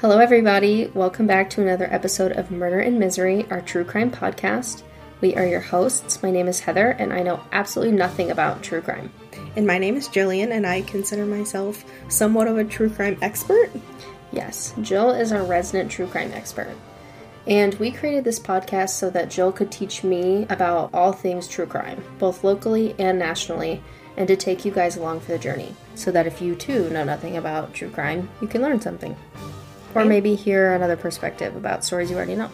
Hello, everybody. Welcome back to another episode of Murder and Misery, our true crime podcast. We are your hosts. My name is Heather, and I know absolutely nothing about true crime. And my name is Jillian, and I consider myself somewhat of a true crime expert. Yes, Jill is our resident true crime expert. And we created this podcast so that Jill could teach me about all things true crime, both locally and nationally, and to take you guys along for the journey, so that if you too know nothing about true crime, you can learn something. Or maybe hear another perspective about stories you already know.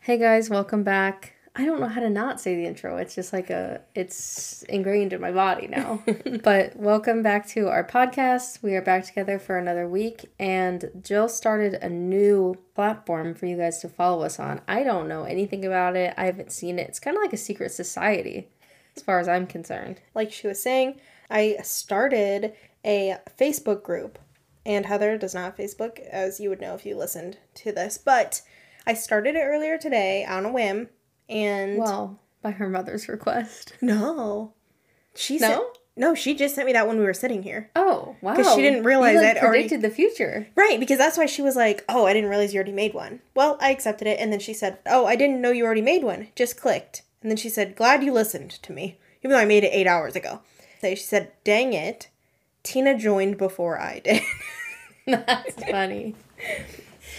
Hey guys, welcome back. I don't know how to not say the intro. It's just like a, it's ingrained in my body now. but welcome back to our podcast. We are back together for another week, and Jill started a new platform for you guys to follow us on. I don't know anything about it, I haven't seen it. It's kind of like a secret society, as far as I'm concerned. Like she was saying, I started a Facebook group, and Heather does not have Facebook, as you would know if you listened to this, but I started it earlier today on a whim, and Well, by her mother's request. no, she No? sent, no, she just sent me that when we were sitting here. Oh, wow. Because she didn't realize you, like, already- predicted the future. Right, because that's why she was like, "Oh, I didn't realize you already made one." Well, I accepted it, and then she said, "Oh, I didn't know you already made one. Just clicked." And then she said, "Glad you listened to me, even though I made it eight hours ago." So she said, "Dang it, Tina joined before I did." That's funny.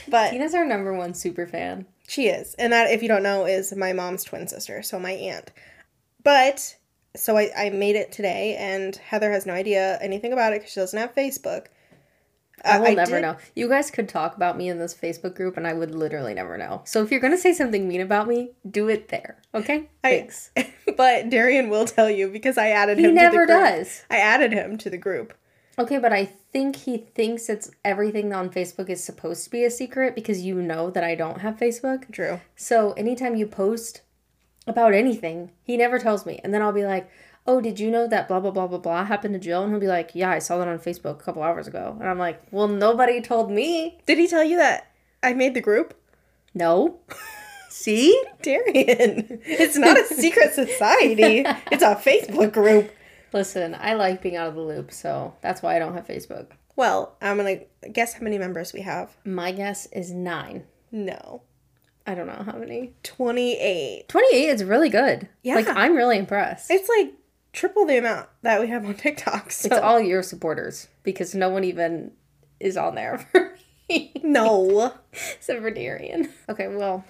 but Tina's our number one super fan. she is, and that, if you don't know, is my mom's twin sister, so my aunt. But so I, I made it today, and Heather has no idea anything about it because she doesn't have Facebook. I will never did- know. You guys could talk about me in this Facebook group, and I would literally never know. So if you're gonna say something mean about me, do it there, okay? I- Thanks. but Darian will tell you because I added He him. never to the group. does. I added him to the group. Okay, but I think he thinks it's everything on Facebook is supposed to be a secret because you know that I don't have Facebook. True. So anytime you post about anything, he never tells me. And then I'll be like, Oh, did you know that blah blah blah blah blah happened to Jill? And he'll be like, Yeah, I saw that on Facebook a couple hours ago. And I'm like, Well, nobody told me. Did he tell you that I made the group? No. See? Darian, it's not a secret society. It's a Facebook group. Listen, I like being out of the loop, so that's why I don't have Facebook. Well, I'm gonna guess how many members we have. My guess is nine. No, I don't know how many. twenty-eight. 28 is really good. Yeah. Like, I'm really impressed. It's like triple the amount that we have on TikTok. So It's all your supporters because no one even is on there for me. no. Except for Darian. Okay, well,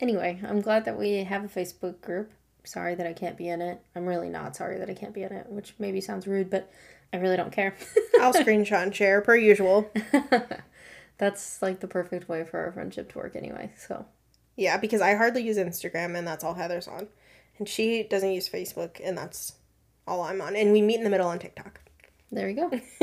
anyway, I'm glad that we have a Facebook group. Sorry that I can't be in it. I'm really not sorry that I can't be in it, which maybe sounds rude, but I really don't care. I'll screenshot and share per usual. That's like the perfect way for our friendship to work anyway, so. Yeah, because I hardly use Instagram, and that's all Heather's on, and she doesn't use Facebook, and that's all I'm on. And we meet in the middle on TikTok. There we go.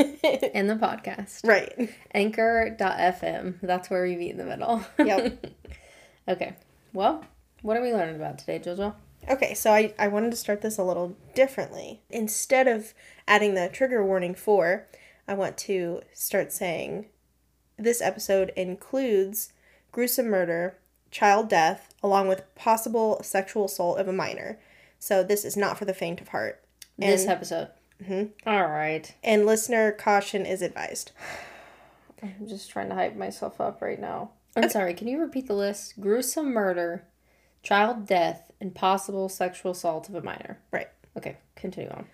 and the podcast. Right. Anchor.fm. That's where we meet in the middle. Yep. okay. Well, what are we learning about today, Jojo? Okay, so I, I wanted to start this a little differently. Instead of adding the trigger warning for, I want to start saying this episode includes gruesome murder, child death, along with possible sexual assault of a minor. So this is not for the faint of heart. This episode. Mm-hmm. All right. And listener caution is advised. I'm just trying to hype myself up right now. I'm sorry, can you repeat the list? Gruesome murder, child death, and possible sexual assault of a minor. Right. Okay, continue on.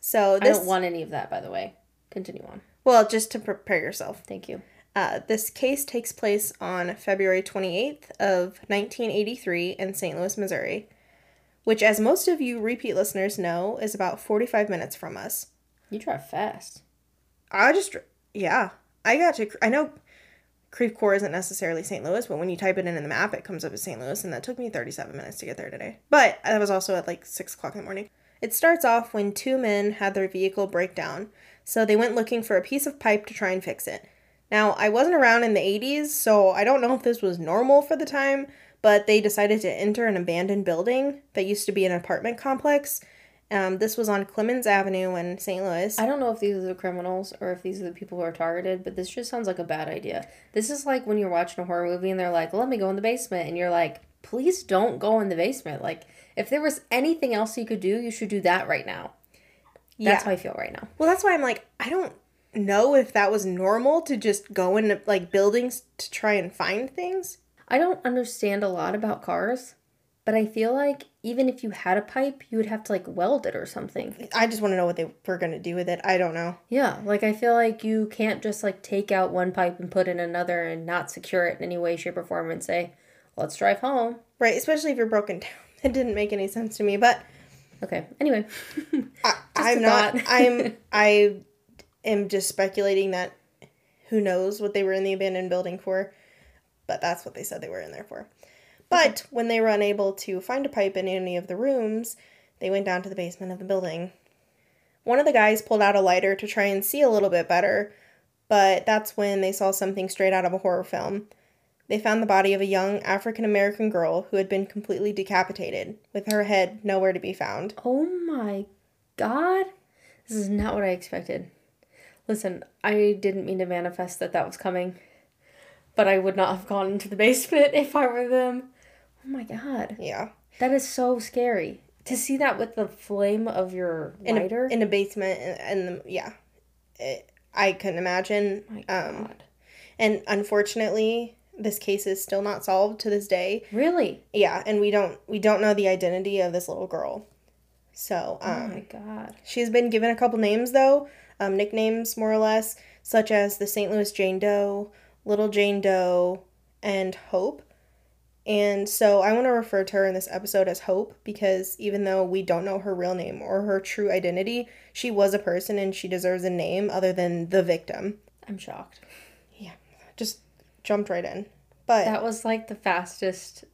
So I don't want any of that, by the way. Continue on. well, just to prepare yourself. Thank you. Uh, this case takes place on February 28th of 1983 in St. Louis, Missouri, which, as most of you repeat listeners know, is about 45 minutes from us. You drive fast. I just, yeah, I got to, I know Creve Coeur isn't necessarily St. Louis, but when you type it in in the map, it comes up as St. Louis, and that took me 37 minutes to get there today. But that was also at like 6 o'clock in the morning. It starts off when two men had their vehicle break down, so they went looking for a piece of pipe to try and fix it. Now, I wasn't around in the 80s, so I don't know if this was normal for the time, but they decided to enter an abandoned building that used to be an apartment complex. Um, this was on Clemens Avenue in St. Louis. I don't know if these are the criminals or if these are the people who are targeted, but this just sounds like a bad idea. This is like when you're watching a horror movie and they're like, let me go in the basement. And you're like, please don't go in the basement. Like, if there was anything else you could do, you should do that right now. That's Yeah. how I feel right now. Well, that's why I'm like, I don't know if that was normal to just go into like buildings to try and find things. I don't understand a lot about cars, but I feel like even if you had a pipe, you would have to like weld it or something. I just want to know what they were going to do with it. I don't know. Yeah, like I feel like you can't just like take out one pipe and put in another and not secure it in any way, shape, or form and say, let's drive home. Right, especially if you're broken down. It didn't make any sense to me, but Okay, anyway. I, I'm not. I'm. I am just speculating that who knows what they were in the abandoned building for, but that's what they said they were in there for. But when they were unable to find a pipe in any of the rooms, they went down to the basement of the building. One of the guys pulled out a lighter to try and see a little bit better, but that's when they saw something straight out of a horror film. They found the body of a young African American girl who had been completely decapitated, with her head nowhere to be found. Oh my god. This is not what I expected. Listen, I didn't mean to manifest that that was coming, but I would not have gone into the basement if I were them. Oh my god. Yeah. That is so scary. To see that with the flame of your in lighter. a, in a basement and, and the, yeah it, i couldn't imagine my um god. and unfortunately this case is still not solved to this day Really? yeah and we don't we don't know the identity of this little girl so Oh um my god. she's been given a couple names though um nicknames more or less such as the st louis jane doe little jane doe and hope and so I want to refer to her in this episode as Hope because even though we don't know her real name or her true identity, she was a person and she deserves a name other than the victim. I'm shocked. Yeah, just jumped right in. But That was like the fastest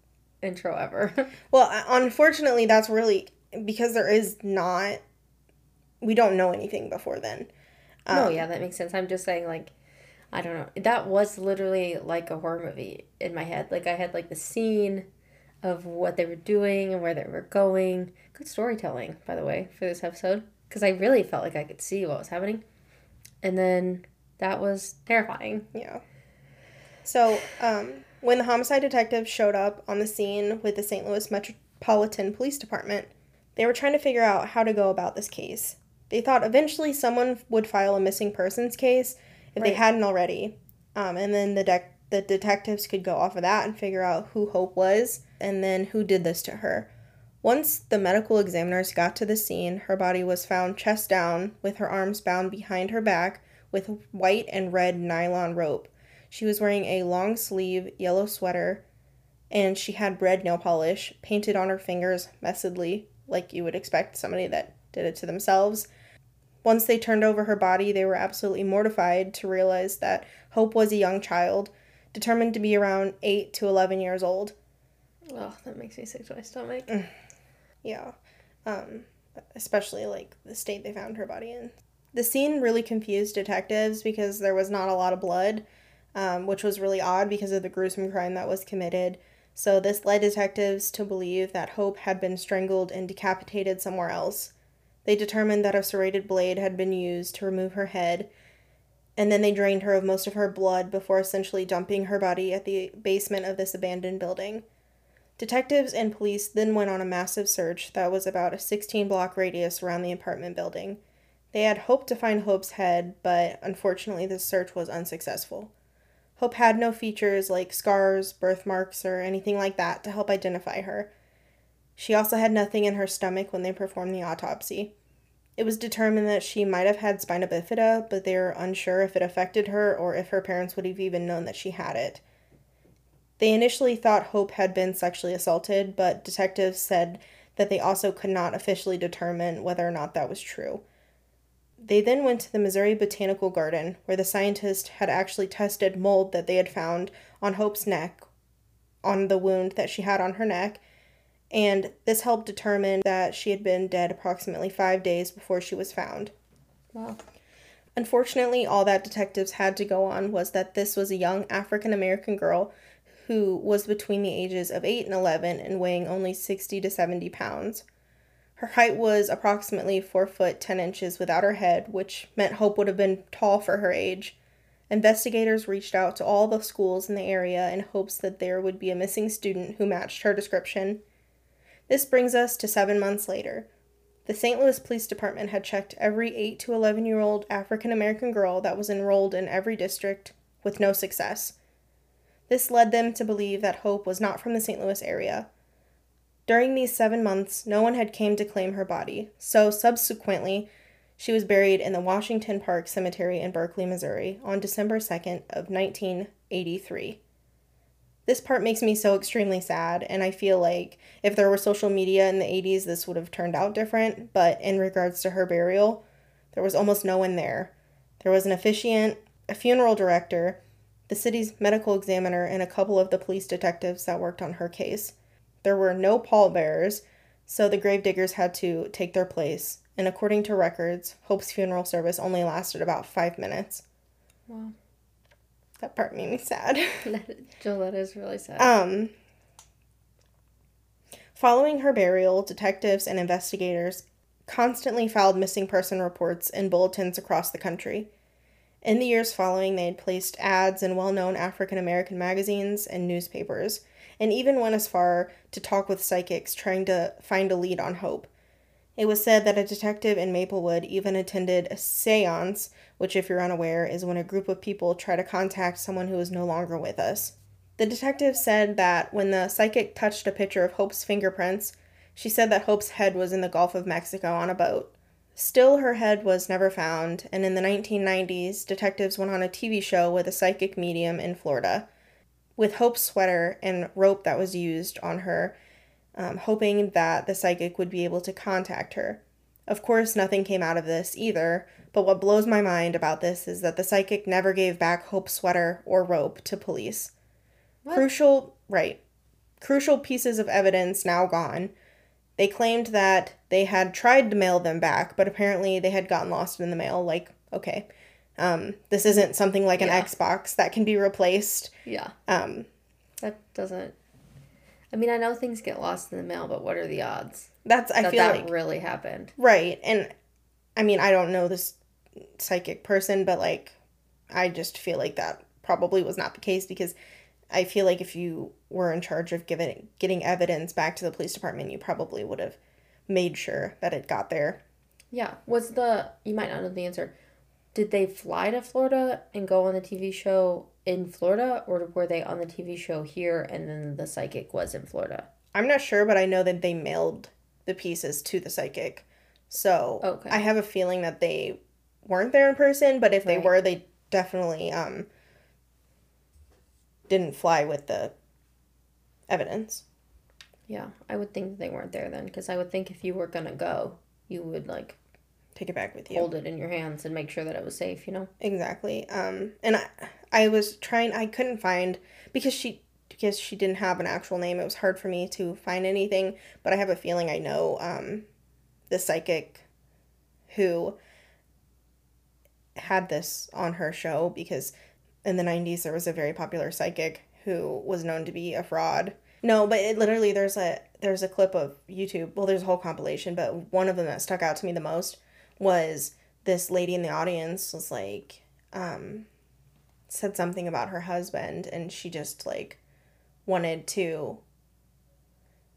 intro ever. well, uh, unfortunately that's really because there is not we don't know anything before then. Um, yeah, that makes sense. I'm just saying like I don't know. That was literally like a horror movie in my head. Like I had like the scene of what they were doing and where they were going. Good storytelling, by the way, for this episode because I really felt like I could see what was happening. And then that was terrifying. Yeah. So, um, when the homicide detectives showed up on the scene with the St. Louis Metropolitan Police Department, they were trying to figure out how to go about this case. They thought eventually someone would file a missing persons case if they hadn't already, um, and then the dec the detectives could go off of that and figure out who Hope was and then who did this to her. Once the medical examiners got to the scene, her body was found chest down with her arms bound behind her back with white and red nylon rope. She was wearing a long sleeve yellow sweater and she had red nail polish painted on her fingers messedly, like you would expect somebody that did it to themselves. Once they turned over her body, they were absolutely mortified to realize that Hope was a young child, determined to be around 8 to 11 years old. Oh, that makes me sick to my stomach. Yeah. Um, especially like the state they found her body in. The scene really confused detectives because there was not a lot of blood, um, which was really odd because of the gruesome crime that was committed. So this led detectives to believe that Hope had been strangled and decapitated somewhere else. They determined that a serrated blade had been used to remove her head, and then they drained her of most of her blood before essentially dumping her body at the basement of this abandoned building. Detectives and police then went on a massive search that was about a 16 block radius around the apartment building. They had hoped to find Hope's head, but unfortunately, this search was unsuccessful. Hope had no features like scars, birthmarks, or anything like that to help identify her. She also had nothing in her stomach when they performed the autopsy. It was determined that she might have had spina bifida, but they were unsure if it affected her or if her parents would have even known that she had it. They initially thought Hope had been sexually assaulted, but detectives said that they also could not officially determine whether or not that was true. They then went to the Missouri Botanical Garden, where the scientists had actually tested mold that they had found on Hope's neck, on the wound that she had on her neck, and this helped determine that she had been dead approximately five days before she was found. Wow. Unfortunately, all that detectives had to go on was that this was a young African American girl who was between the ages of 8 and 11 and weighing only 60 to 70 pounds. Her height was approximately 4 foot 10 inches without her head, which meant Hope would have been tall for her age. Investigators reached out to all the schools in the area in hopes that there would be a missing student who matched her description. This brings us to seven months later. The St. Louis Police Department had checked every 8 to 11 year old African American girl that was enrolled in every district with no success. This led them to believe that Hope was not from the St. Louis area. During these seven months, no one had came to claim her body, so subsequently, she was buried in the Washington Park Cemetery in Berkeley, Missouri, on December 2nd of 1983. This part makes me so extremely sad, and I feel like if there were social media in the 80s, this would have turned out different. But in regards to her burial, there was almost no one there. There was an officiant, a funeral director, the city's medical examiner, and a couple of the police detectives that worked on her case. There were no pallbearers, so the gravediggers had to take their place. And according to records, Hope's funeral service only lasted about five minutes. Wow. That part made me sad. Jill, that is really sad. Um, following her burial, detectives and investigators constantly filed missing person reports in bulletins across the country. In the years following, they had placed ads in well known African American magazines and newspapers, and even went as far to talk with psychics trying to find a lead on Hope. It was said that a detective in Maplewood even attended a seance, which, if you're unaware, is when a group of people try to contact someone who is no longer with us. The detective said that when the psychic touched a picture of Hope's fingerprints, she said that Hope's head was in the Gulf of Mexico on a boat. Still, her head was never found, and in the 1990s, detectives went on a TV show with a psychic medium in Florida. With Hope's sweater and rope that was used on her, um, hoping that the psychic would be able to contact her. Of course, nothing came out of this either, but what blows my mind about this is that the psychic never gave back Hope's sweater or rope to police. What? Crucial, right. Crucial pieces of evidence now gone. They claimed that they had tried to mail them back, but apparently they had gotten lost in the mail. Like, okay, um, this isn't something like an yeah. Xbox that can be replaced. Yeah. Um, that doesn't I mean, I know things get lost in the mail, but what are the odds? That's I that feel that like really happened. Right. And I mean, I don't know this psychic person, but like I just feel like that probably was not the case because I feel like if you were in charge of giving getting evidence back to the police department, you probably would have made sure that it got there. Yeah. Was the you might not know the answer. Did they fly to Florida and go on the TV show in Florida, or were they on the TV show here and then the psychic was in Florida? I'm not sure, but I know that they mailed the pieces to the psychic. So okay. I have a feeling that they weren't there in person, but if right. they were, they definitely um, didn't fly with the evidence. Yeah, I would think they weren't there then, because I would think if you were gonna go, you would like take it back with you. Hold it in your hands and make sure that it was safe, you know? Exactly. Um and I I was trying I couldn't find because she because she didn't have an actual name, it was hard for me to find anything, but I have a feeling I know um the psychic who had this on her show because in the 90s there was a very popular psychic who was known to be a fraud. No, but it literally there's a there's a clip of YouTube. Well, there's a whole compilation, but one of them that stuck out to me the most was this lady in the audience was like um said something about her husband and she just like wanted to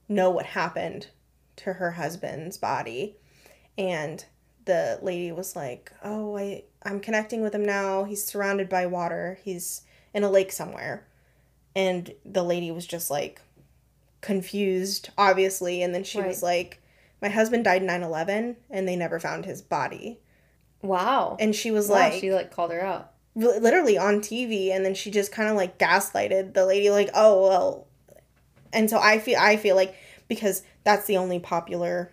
know what happened to her husband's body. And the lady was like oh i i'm connecting with him now. He's surrounded by water. He's in a lake somewhere. And the lady was just like confused obviously. And then she right. was like my husband died 9-11 and they never found his body. Wow. And she was wow, like she like called her out. Literally on tv and then she just kind of like gaslighted the lady like oh well and so i feel i feel like because that's the only popular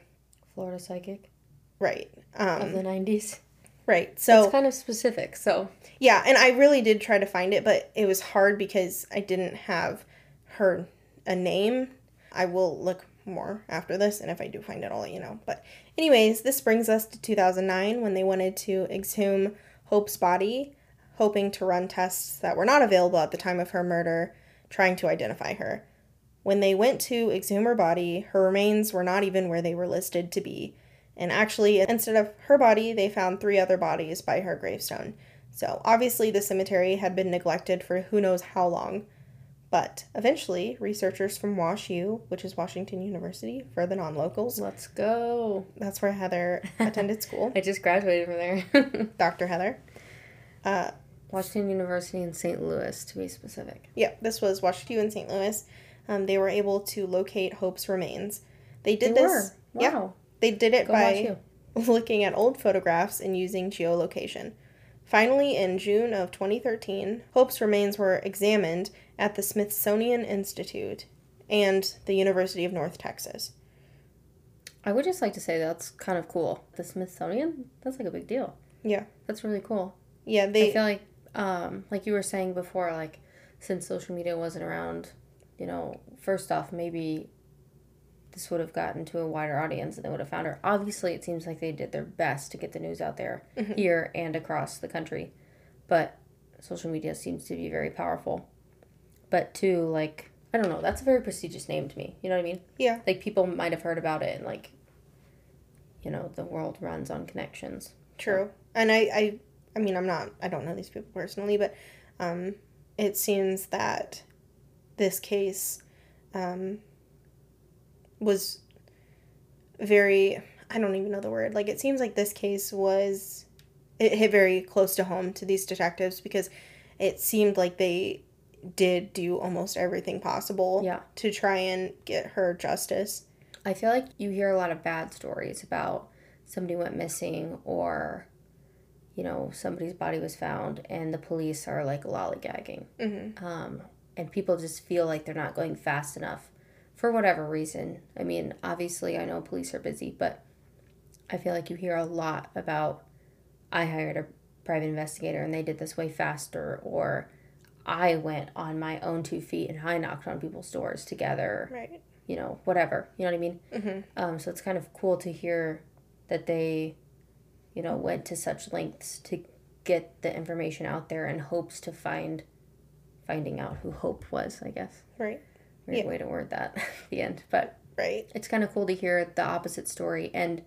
florida psychic? Right um of the 90s right so it's kind of specific so. Yeah and i really did try to find it but it was hard because i didn't have her a name. I will look more after this, and if I do find it, I'll let you know. But, anyways, this brings us to 2009 when they wanted to exhume Hope's body, hoping to run tests that were not available at the time of her murder, trying to identify her. When they went to exhume her body, her remains were not even where they were listed to be. And actually, instead of her body, they found three other bodies by her gravestone. So, obviously, the cemetery had been neglected for who knows how long. But eventually, researchers from WashU, which is Washington University for the non locals, Let's go. that's where Heather attended school, I just graduated from there. Dr. Heather. Uh, Washington University in St. Louis, to be specific. yeah, this was WashU in St. Louis. Um, they were able to locate Hope's remains. They did They this. were. Yeah, Wow. they did it Go by looking at old photographs and using geolocation. Finally, in June of 2013, Hope's remains were examined at the Smithsonian Institute and the University of North Texas. I would just like to say that's kind of cool. The Smithsonian, that's like a big deal. Yeah. That's really cool. Yeah, they I feel like, um, like you were saying before, like since social media wasn't around, you know, first off, maybe this would have gotten to a wider audience and they would have found her. Obviously, it seems like they did their best to get the news out there here and across the country, but social media seems to be very powerful. But two, like I don't know, that's a very prestigious name to me. You know what I mean? yeah, Like people might have heard about it and like, you know, the world runs on connections. true. And I, I I mean, I'm not I don't know these people personally, but um it seems that this case um was very I don't even know the word. Like it seems like this case was it hit very close to home to these detectives because it seemed like they did do almost everything possible Yeah. to try and get her justice. I feel like you hear a lot of bad stories about somebody went missing or, you know, somebody's body was found and the police are like lollygagging. Mm-hmm. Um, and people just feel like they're not going fast enough for whatever reason. I mean, obviously, I know police are busy, but I feel like you hear a lot about I hired a private investigator and they did this way faster, or I went on my own two feet and I knocked on people's doors together Right. you know, whatever. You know what I mean? Mm-hmm. Um, so it's kind of cool to hear that they, you know, went to such lengths to get the information out there in hopes to find, finding out who Hope was. I guess Right. weird Yeah. way to word that at the end, but Right. it's kind of cool to hear the opposite story. And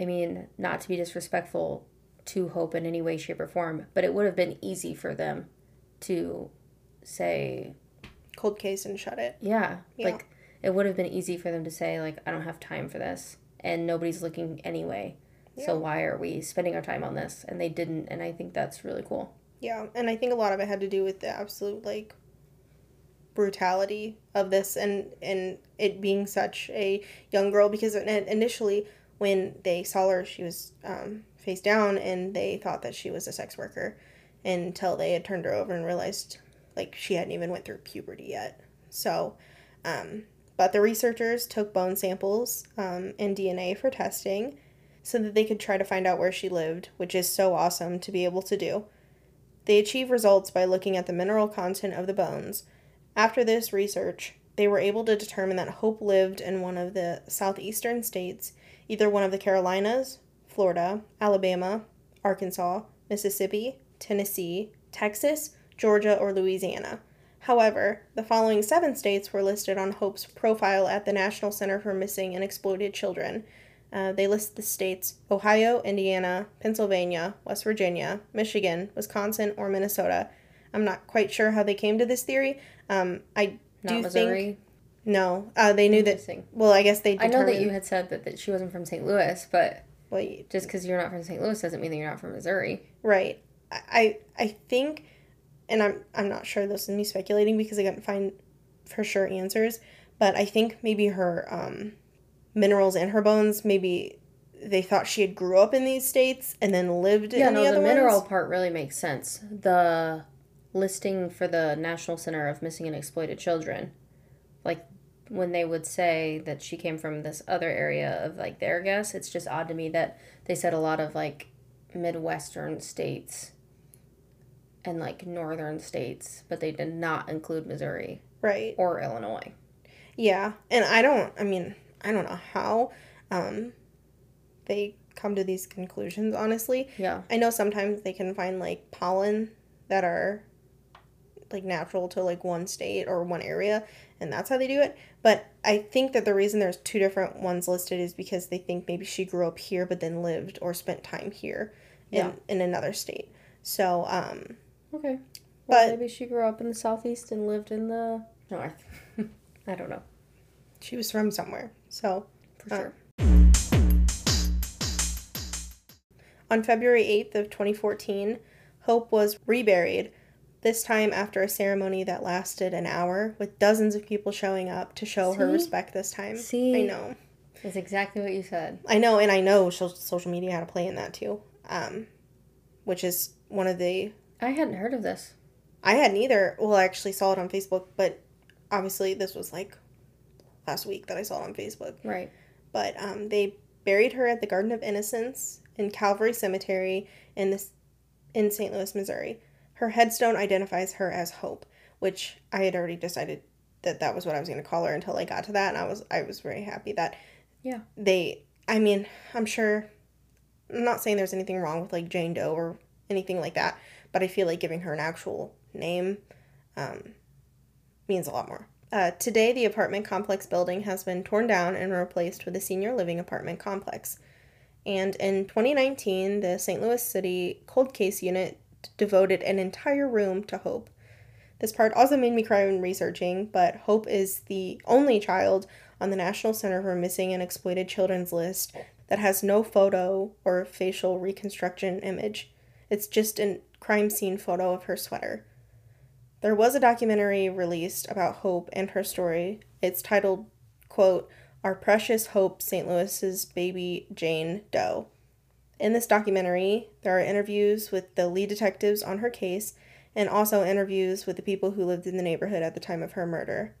I mean, not to be disrespectful to Hope in any way, shape, or form, but it would have been easy for them to say, Cold case and shut it. yeah, Yeah. like it would have been easy for them to say like I don't have time for this and nobody's looking anyway. So why are we spending our time on this? And they didn't and I think that's really cool. Yeah, and I think a lot of it had to do with the absolute like brutality of this and and it being such a young girl because initially when they saw her she was um, face down and they thought that she was a sex worker until they had turned her over and realized like she hadn't even went through puberty yet so um, but the researchers took bone samples um, and dna for testing so that they could try to find out where she lived which is so awesome to be able to do they achieve results by looking at the mineral content of the bones. After this research, they were able to determine that Hope lived in one of the southeastern states, either one of the Carolinas, Florida, Alabama, Arkansas, Mississippi, Tennessee, Texas, Georgia, or Louisiana. However, the following seven states were listed on Hope's profile at the National Center for Missing and Exploited Children. Uh, they list the states Ohio, Indiana, Pennsylvania, West Virginia, Michigan, Wisconsin, or Minnesota. I'm not quite sure how they came to this theory. Um, I Not do Missouri. think no. Uh, they knew that. Well, I guess they. I know that you had said that, that she wasn't from St. Louis, but well, you- just because you're not from St. Louis doesn't mean that you're not from Missouri. Right. I I think, and I'm I'm not sure. This is me speculating because I couldn't find for sure answers. But I think maybe her um, minerals in her bones. Maybe they thought she had grew up in these states and then lived Yeah, in no, the the, mineral ones. part really makes sense. The listing for the National Center of Missing and Exploited Children, like when they would say that she came from this other area of like their guess, it's just odd to me that they said a lot of like Midwestern states and like northern states, but they did not include Missouri Right. or Illinois. Yeah, and I don't. I mean, I don't know how um, they come to these conclusions. Honestly, Yeah. I know sometimes they can find like pollen that are like natural to like one state or one area, and that's how they do it. But I think that the reason there's two different ones listed is because they think maybe she grew up here but then lived or spent time here in Yeah. in another state. So, um, Okay. But Maybe she grew up in the southeast and lived in the north. I don't know she was from somewhere. So, for Uh, sure. on February 8th of 2014, Hope was reburied, this time after a ceremony that lasted an hour with dozens of people showing up to show her respect this time. See? I know. That's exactly what you said. I know, and I know social media had a play in that too. Um, which is one of the I hadn't heard of this. I hadn't either. Well, I actually saw it on Facebook, but obviously this was like last week that I saw it on Facebook. Right. But um, they buried her at the Garden of Innocence in Calvary Cemetery in this in St. Louis, Missouri. Her headstone identifies her as Hope, which I had already decided that that was what I was going to call her until I got to that, and I was I was very happy that Yeah. they. I mean, I'm sure. I'm not saying there's anything wrong with like Jane Doe or anything like that, but I feel like giving her an actual name um, means a lot more. Uh, today, the apartment complex building has been torn down and replaced with a senior living apartment complex. And in 2019, the St. Louis City Cold Case Unit devoted an entire room to Hope. This part also made me cry when researching, but Hope is the only child on the National Center for Missing and Exploited Children's list that has no photo or facial reconstruction image. It's just a crime scene photo of her sweater. There was a documentary released about Hope and her story. It's titled, quote, Our Precious Hope St. Louis's Baby Jane Doe. In this documentary, there are interviews with the lead detectives on her case and also interviews with the people who lived in the neighborhood at the time of her murder.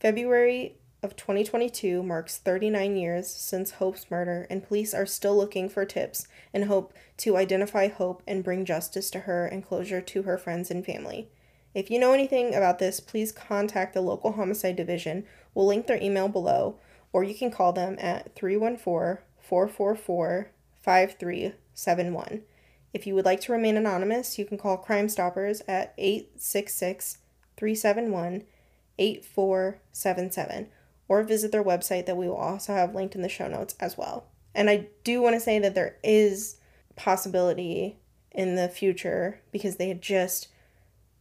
February of 2022 marks 39 years since Hope's murder, and police are still looking for tips and hope to identify Hope and bring justice to her and closure to her friends and family. If you know anything about this, please contact the local homicide division. We'll link their email below, or you can call them at 314 444 5371. If you would like to remain anonymous, you can call Crime Stoppers at 866 371 8477 or visit their website that we will also have linked in the show notes as well. And I do want to say that there is possibility in the future because they had just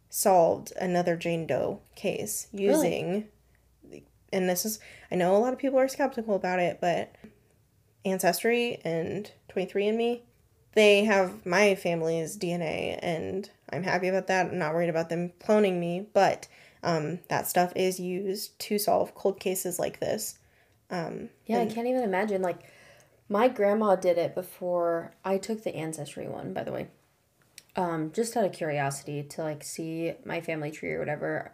solved another Jane Doe case using really? and this is I know a lot of people are skeptical about it, but Ancestry and 23andme, they have my family's DNA and I'm happy about that. I'm not worried about them cloning me, but um, that stuff is used to solve cold cases like this. Um, Yeah, I can't even imagine. Like, my grandma did it before I took the ancestry one. By the way, um, just out of curiosity to like see my family tree or whatever.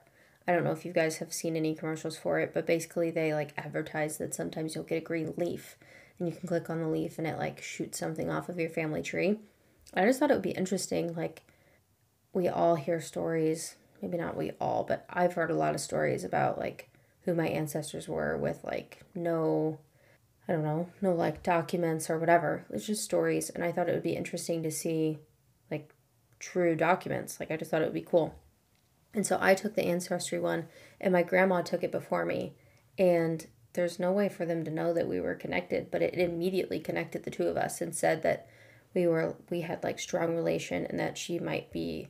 I don't know if you guys have seen any commercials for it, but basically they like advertise that sometimes you'll get a green leaf, and you can click on the leaf and it like shoots something off of your family tree. I just thought it would be interesting. Like, we all hear stories. Maybe not we all, but I've heard a lot of stories about like who my ancestors were with like no I don't know, no like documents or whatever. It's just stories and I thought it would be interesting to see like true documents. Like I just thought it would be cool. And so I took the ancestry one and my grandma took it before me and there's no way for them to know that we were connected, but it immediately connected the two of us and said that we were we had like strong relation and that she might be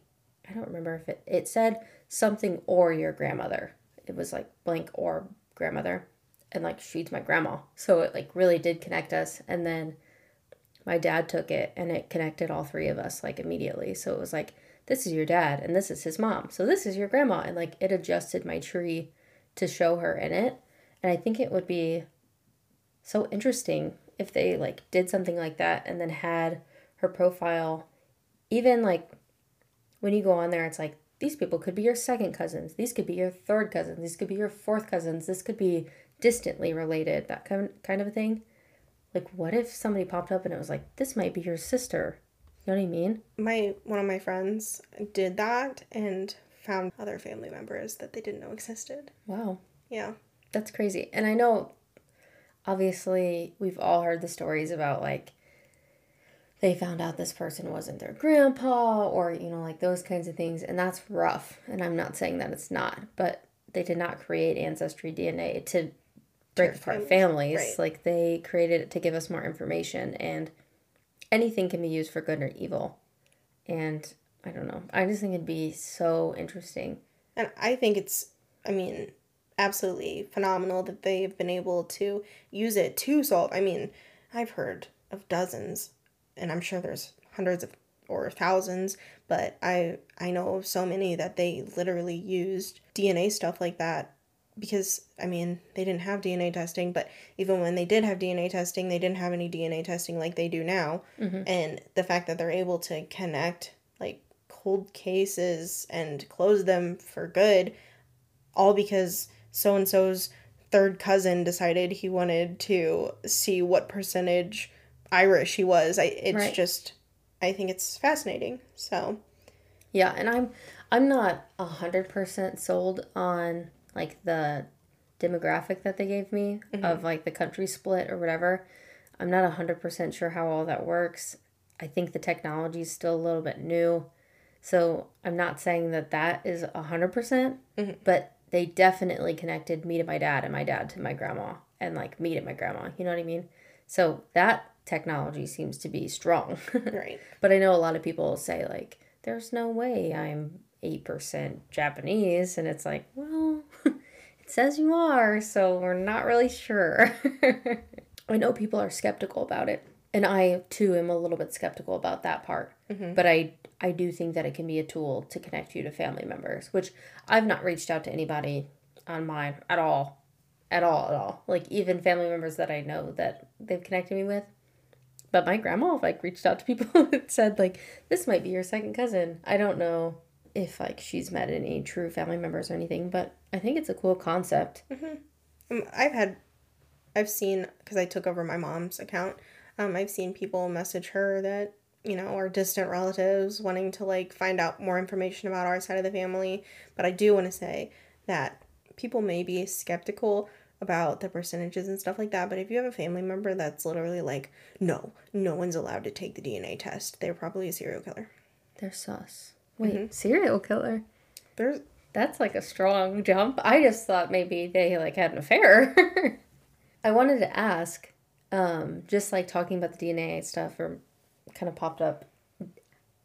I don't remember if it it said something or your grandmother. It was like blank or grandmother. And like she's my grandma. So it like really did connect us. And then my dad took it and it connected all three of us like immediately. So it was like, this is your dad and this is his mom. So this is your grandma. And like it adjusted my tree to show her in it. And I think it would be so interesting if they like did something like that and then had her profile even like when you go on there it's like these people could be your second cousins. These could be your third cousins. These could be your fourth cousins. This could be distantly related that kind kind of a thing. Like what if somebody popped up and it was like this might be your sister? You know what i mean? My one of my friends did that and found other family members that they didn't know existed. wow. Yeah. That's crazy. And I know obviously we've all heard the stories about like they found out this person wasn't their grandpa or you know like those kinds of things and that's rough. And I'm not saying that it's not, but they did not create ancestry DNA to break apart families, families. right. Like they created it to give us more information and anything can be used for good or evil. And I don't know. I just think it'd be so interesting. And I think it's, I mean, absolutely phenomenal that they've been able to use it to solve. I mean, I've heard of dozens, and I'm sure there's hundreds of or thousands, but I I know of so many that they literally used DNA stuff like that because I mean they didn't have DNA testing, but even when they did have DNA testing, they didn't have any DNA testing like they do now. Mm-hmm. And the fact that they're able to connect like cold cases and close them for good, all because so and so's third cousin decided he wanted to see what percentage Irish he was. I it's Right. just I think it's fascinating. So Yeah, and I'm I'm not a hundred percent sold on like the demographic that they gave me mm-hmm. of like the country split or whatever. I'm not a hundred percent sure how all that works. I think the technology is still a little bit new, so I'm not saying that that is a hundred percent. Mm-hmm. But they definitely connected me to my dad and my dad to my grandma and like me to my grandma. You know what I mean? So that technology seems to be strong. right. But I know a lot of people say like, "There's no way I'm eight percent Japanese," and it's like, well, it says you are, so we're not really sure. I know people are skeptical about it, and I too am a little bit skeptical about that part. Mm-hmm. But I I do think that it can be a tool to connect you to family members, which I've not reached out to anybody on mine at all, at all, at all. Like even family members that I know that they've connected me with. But my grandma like reached out to people and said like this might be your second cousin. I don't know if like she's met any true family members or anything, but I think it's a cool concept. Um, I've had, I've seen because I took over my mom's account. Um, I've seen people message her that you know are distant relatives wanting to like find out more information about our side of the family. But I do want to say that people may be skeptical about the percentages and stuff like that. But if you have a family member that's literally like, no, no one's allowed to take the DNA test, they're probably a serial killer. They're sus. Wait, serial killer? There's That's like a strong jump. I just thought maybe they like had an affair. I wanted to ask, um, just like talking about the DNA stuff or kind of popped up.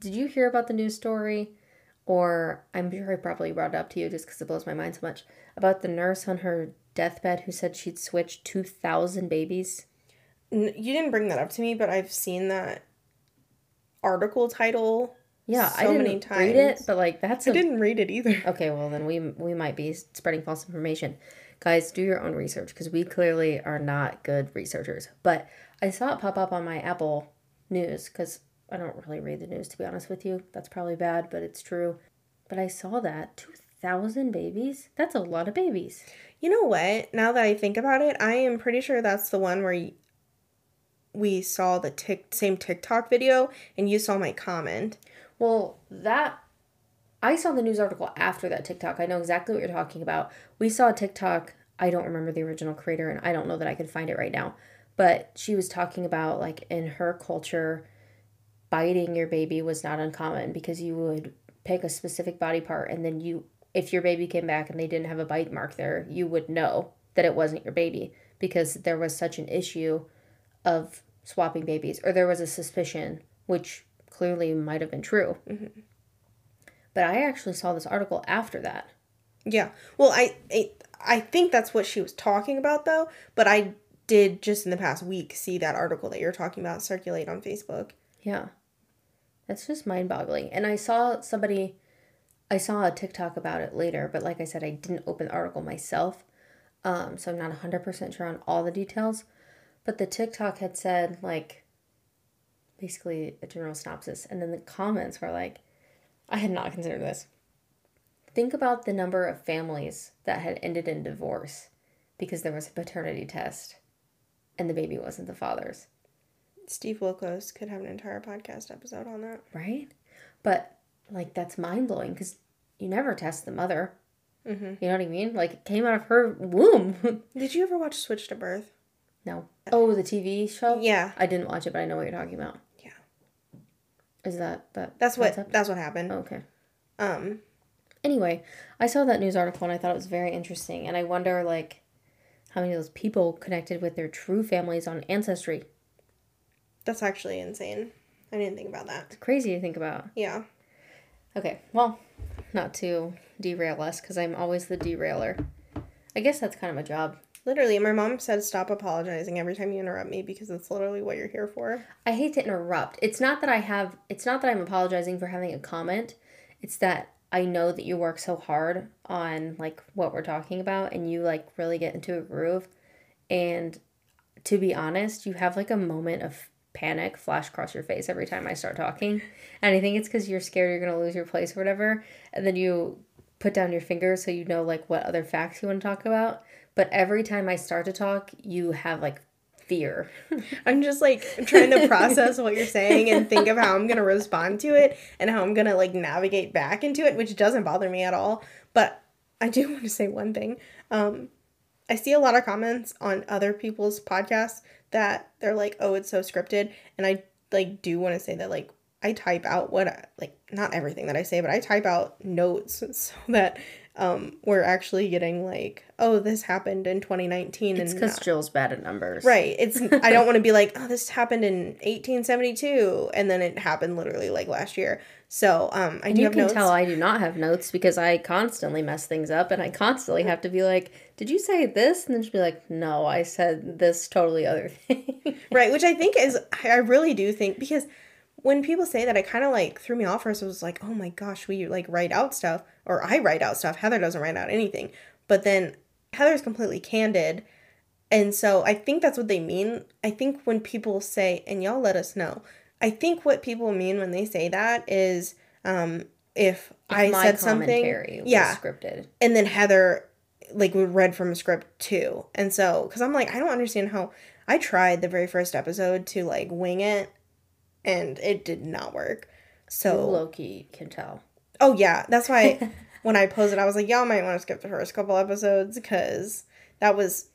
Did you hear about the news story? Or I'm sure I probably brought it up to you just because it blows my mind so much about the nurse on her deathbed who said she'd switched 2,000 babies. You didn't bring that up to me, but I've seen that article title. Yeah, I didn't many read it, but like that's I a didn't read it either. Okay, well then we we might be spreading false information. Guys, do your own research because we clearly are not good researchers. But I saw it pop up on my Apple News because I don't really read the news to be honest with you. That's probably bad, but it's true. But I saw that two thousand babies. That's a lot of babies. You know what? Now that I think about it, I am pretty sure that's the one where we saw the tic- same TikTok video and you saw my comment. Well, that I saw the news article after that TikTok. I know exactly what you're talking about. We saw a TikTok. I don't remember the original creator, and I don't know that I could find it right now. But she was talking about like in her culture, biting your baby was not uncommon because you would pick a specific body part, and then you, if your baby came back and they didn't have a bite mark there, you would know that it wasn't your baby because there was such an issue of swapping babies, or there was a suspicion, which clearly might have been true. Mm-hmm. But I actually saw this article after that. Yeah. Well, I, I I think that's what she was talking about though, but I did just in the past week see that article that you're talking about circulate on Facebook. Yeah. That's just mind boggling. And I saw somebody, I saw a TikTok about it later, but like I said, I didn't open the article myself. Um, so I'm not 100% sure on all the details. But the TikTok had said, like, basically a general synopsis. And then the comments were like, I had not considered this. Think about the number of families that had ended in divorce because there was a paternity test and the baby wasn't the father's. Steve Wilkos could have an entire podcast episode on that. right? But like that's mind blowing because you never test the mother. Mm-hmm. You know what I mean? Like it came out of her womb. Did you ever watch Switched at Birth? no. Oh, the TV show. Yeah. I didn't watch it, but I know what you're talking about. Yeah. Is that that? That's what that's what happened. Okay. Um Anyway, I saw that news article and I thought it was very interesting, and I wonder like how many of those people connected with their true families on Ancestry. that's actually insane. I didn't think about that. It's crazy to think about. Yeah. Okay, well, not to derail us because I'm always the derailer. I guess that's kind of my job. Literally, my mom said stop apologizing every time you interrupt me because it's literally what you're here for. I hate to interrupt. It's not that I have, it's not that I'm apologizing for having a comment. It's that I know that you work so hard on like what we're talking about and you like really get into a groove. And to be honest, you have like a moment of panic flash across your face every time I start talking. And I think it's because you're scared you're going to lose your place or whatever. And then you put down your finger so you know like what other facts you want to talk about. But every time I start to talk, you have like fear. I'm just like trying to process what you're saying and think of how I'm going to respond to it and how I'm going to like navigate back into it, which doesn't bother me at all. But I do want to say one thing. Um, I see a lot of comments on other people's podcasts that they're like, "Oh, it's so scripted," and I like do want to say that like I type out what I, like not everything that I say, but I type out notes so that um, we're actually getting like, oh, this happened in 2019. It's because Jill's bad at numbers. Right. It's I don't want to be like, oh, this happened in 1872, and then it happened literally like last year. So um, I And do you have can notes. tell I do not have notes because I constantly mess things up and I constantly have to be like, did you say this? And then she'll be like, no, I said this totally other thing. right, which I think is I really do think because when people say that, it kind of like threw me off. First, I was like, oh my gosh, we like write out stuff, or I write out stuff. Heather doesn't write out anything, but then Heather's completely candid. And so I think that's what they mean. I think when people say, and y'all let us know, I think what people mean when they say that is um, if, I My said something, yeah, scripted. and then Heather like read from a script too. And so cuz I'm like I don't understand how I tried the very first episode to like wing it and it did not work. So Loki can tell. oh yeah, that's why when I posted I was like y'all might want to skip the first couple episodes cuz that was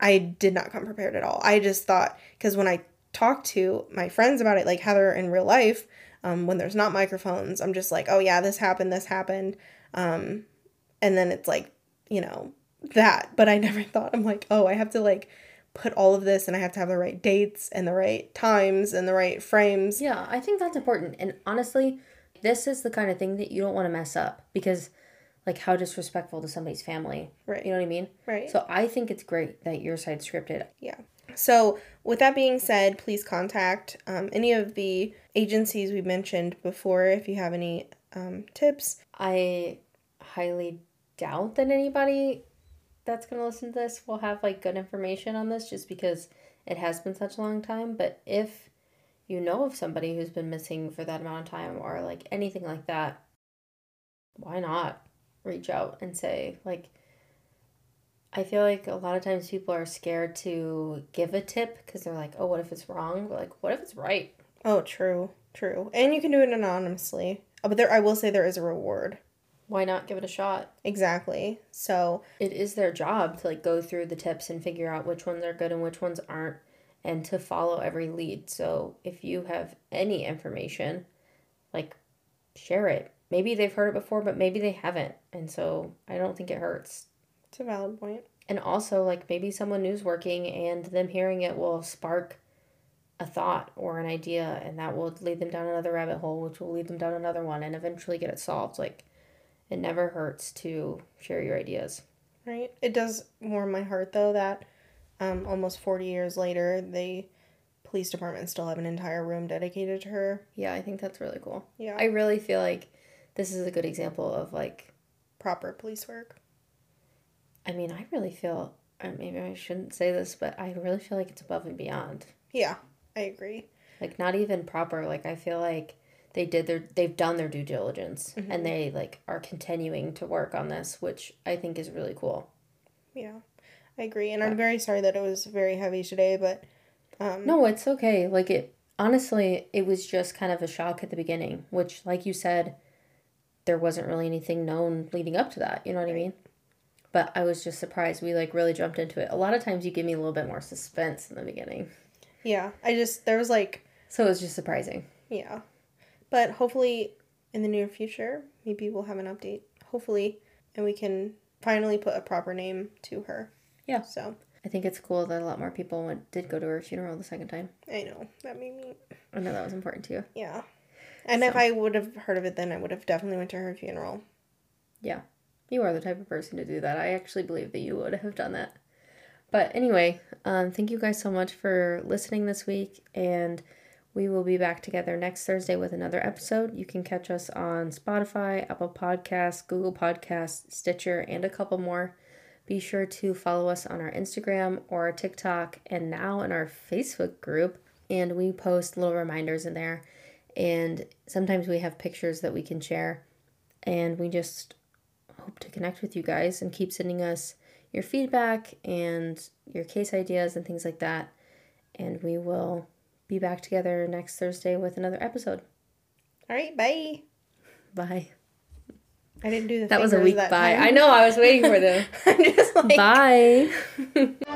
I did not come prepared at all. I just thought cuz when I talked to my friends about it like Heather in real life um, when there's not microphones, I'm just like, oh yeah, this happened, this happened. Um, and then it's like, you know, that. But I never thought, I'm like, oh, I have to like put all of this and I have to have the right dates and the right times and the right frames. Yeah, I think that's important. And honestly, this is the kind of thing that you don't want to mess up because, like, how disrespectful to somebody's family. Right. You know what I mean? Right. So I think it's great that your side scripted. Yeah. So, with that being said, please contact um, any of the agencies we mentioned before if you have any um, tips. I highly doubt that anybody that's going to listen to this will have like good information on this just because it has been such a long time. But if you know of somebody who's been missing for that amount of time or like anything like that, why not reach out and say, like, I feel like a lot of times people are scared to give a tip because they're like, oh, what if it's wrong? But like, what if it's right? Oh, true, true. And you can do it anonymously. Oh, but there, I will say there is a reward. Why not give it a shot? Exactly. So, it is their job to like go through the tips and figure out which ones are good and which ones aren't and to follow every lead. So if you have any information, like share it. Maybe they've heard it before, but maybe they haven't. And so I don't think it hurts. it's a valid point. And also like maybe someone new's working and them hearing it will spark a thought or an idea and that will lead them down another rabbit hole, which will lead them down another one and eventually get it solved. Like it never hurts to share your ideas. Right. It does warm my heart though that um, almost 40 years later, the police department still have an entire room dedicated to her. Yeah, I think that's really cool. Yeah. I really feel like this is a good example of like, Proper police work. I mean, I really feel, maybe I shouldn't say this, but I really feel like it's above and beyond. Yeah, I agree. Like, not even proper. Like, I feel like they did their, they've done their due diligence Mm-hmm. and they like are continuing to work on this, which I think is really cool. Yeah, I agree. And I'm very sorry that it was very heavy today, but um, No, it's okay. Like, it, honestly, it was just kind of a shock at the beginning, which, like you said, there wasn't really anything known leading up to that. You know what I mean? But I was just surprised. We like really jumped into it. A lot of times you give me a little bit more suspense in the beginning. yeah, I just, there was like, So it was just surprising. yeah. But hopefully in the near future, maybe we'll have an update. Hopefully, and we can finally put a proper name to her. Yeah. So, I think it's cool that a lot more people went did go to her funeral the second time. I know. That made me, I know that was important to you. yeah. And so. if I would have heard of it then, I would have definitely went to her funeral. Yeah. You are the type of person to do that. I actually believe that you would have done that. But anyway, um, thank you guys so much for listening this week. And we will be back together next Thursday with another episode. You can catch us on Spotify, Apple Podcasts, Google Podcasts, Stitcher, and a couple more. Be sure to follow us on our Instagram or our TikTok and now in our Facebook group. And we post little reminders in there. And sometimes we have pictures that we can share. And we just hope to connect with you guys and keep sending us your feedback and your case ideas and things like that. And we will be back together next Thursday with another episode. All right, bye. Bye. I didn't do the That was a week bye. Time. I know, I was waiting for them. I'm just like Bye.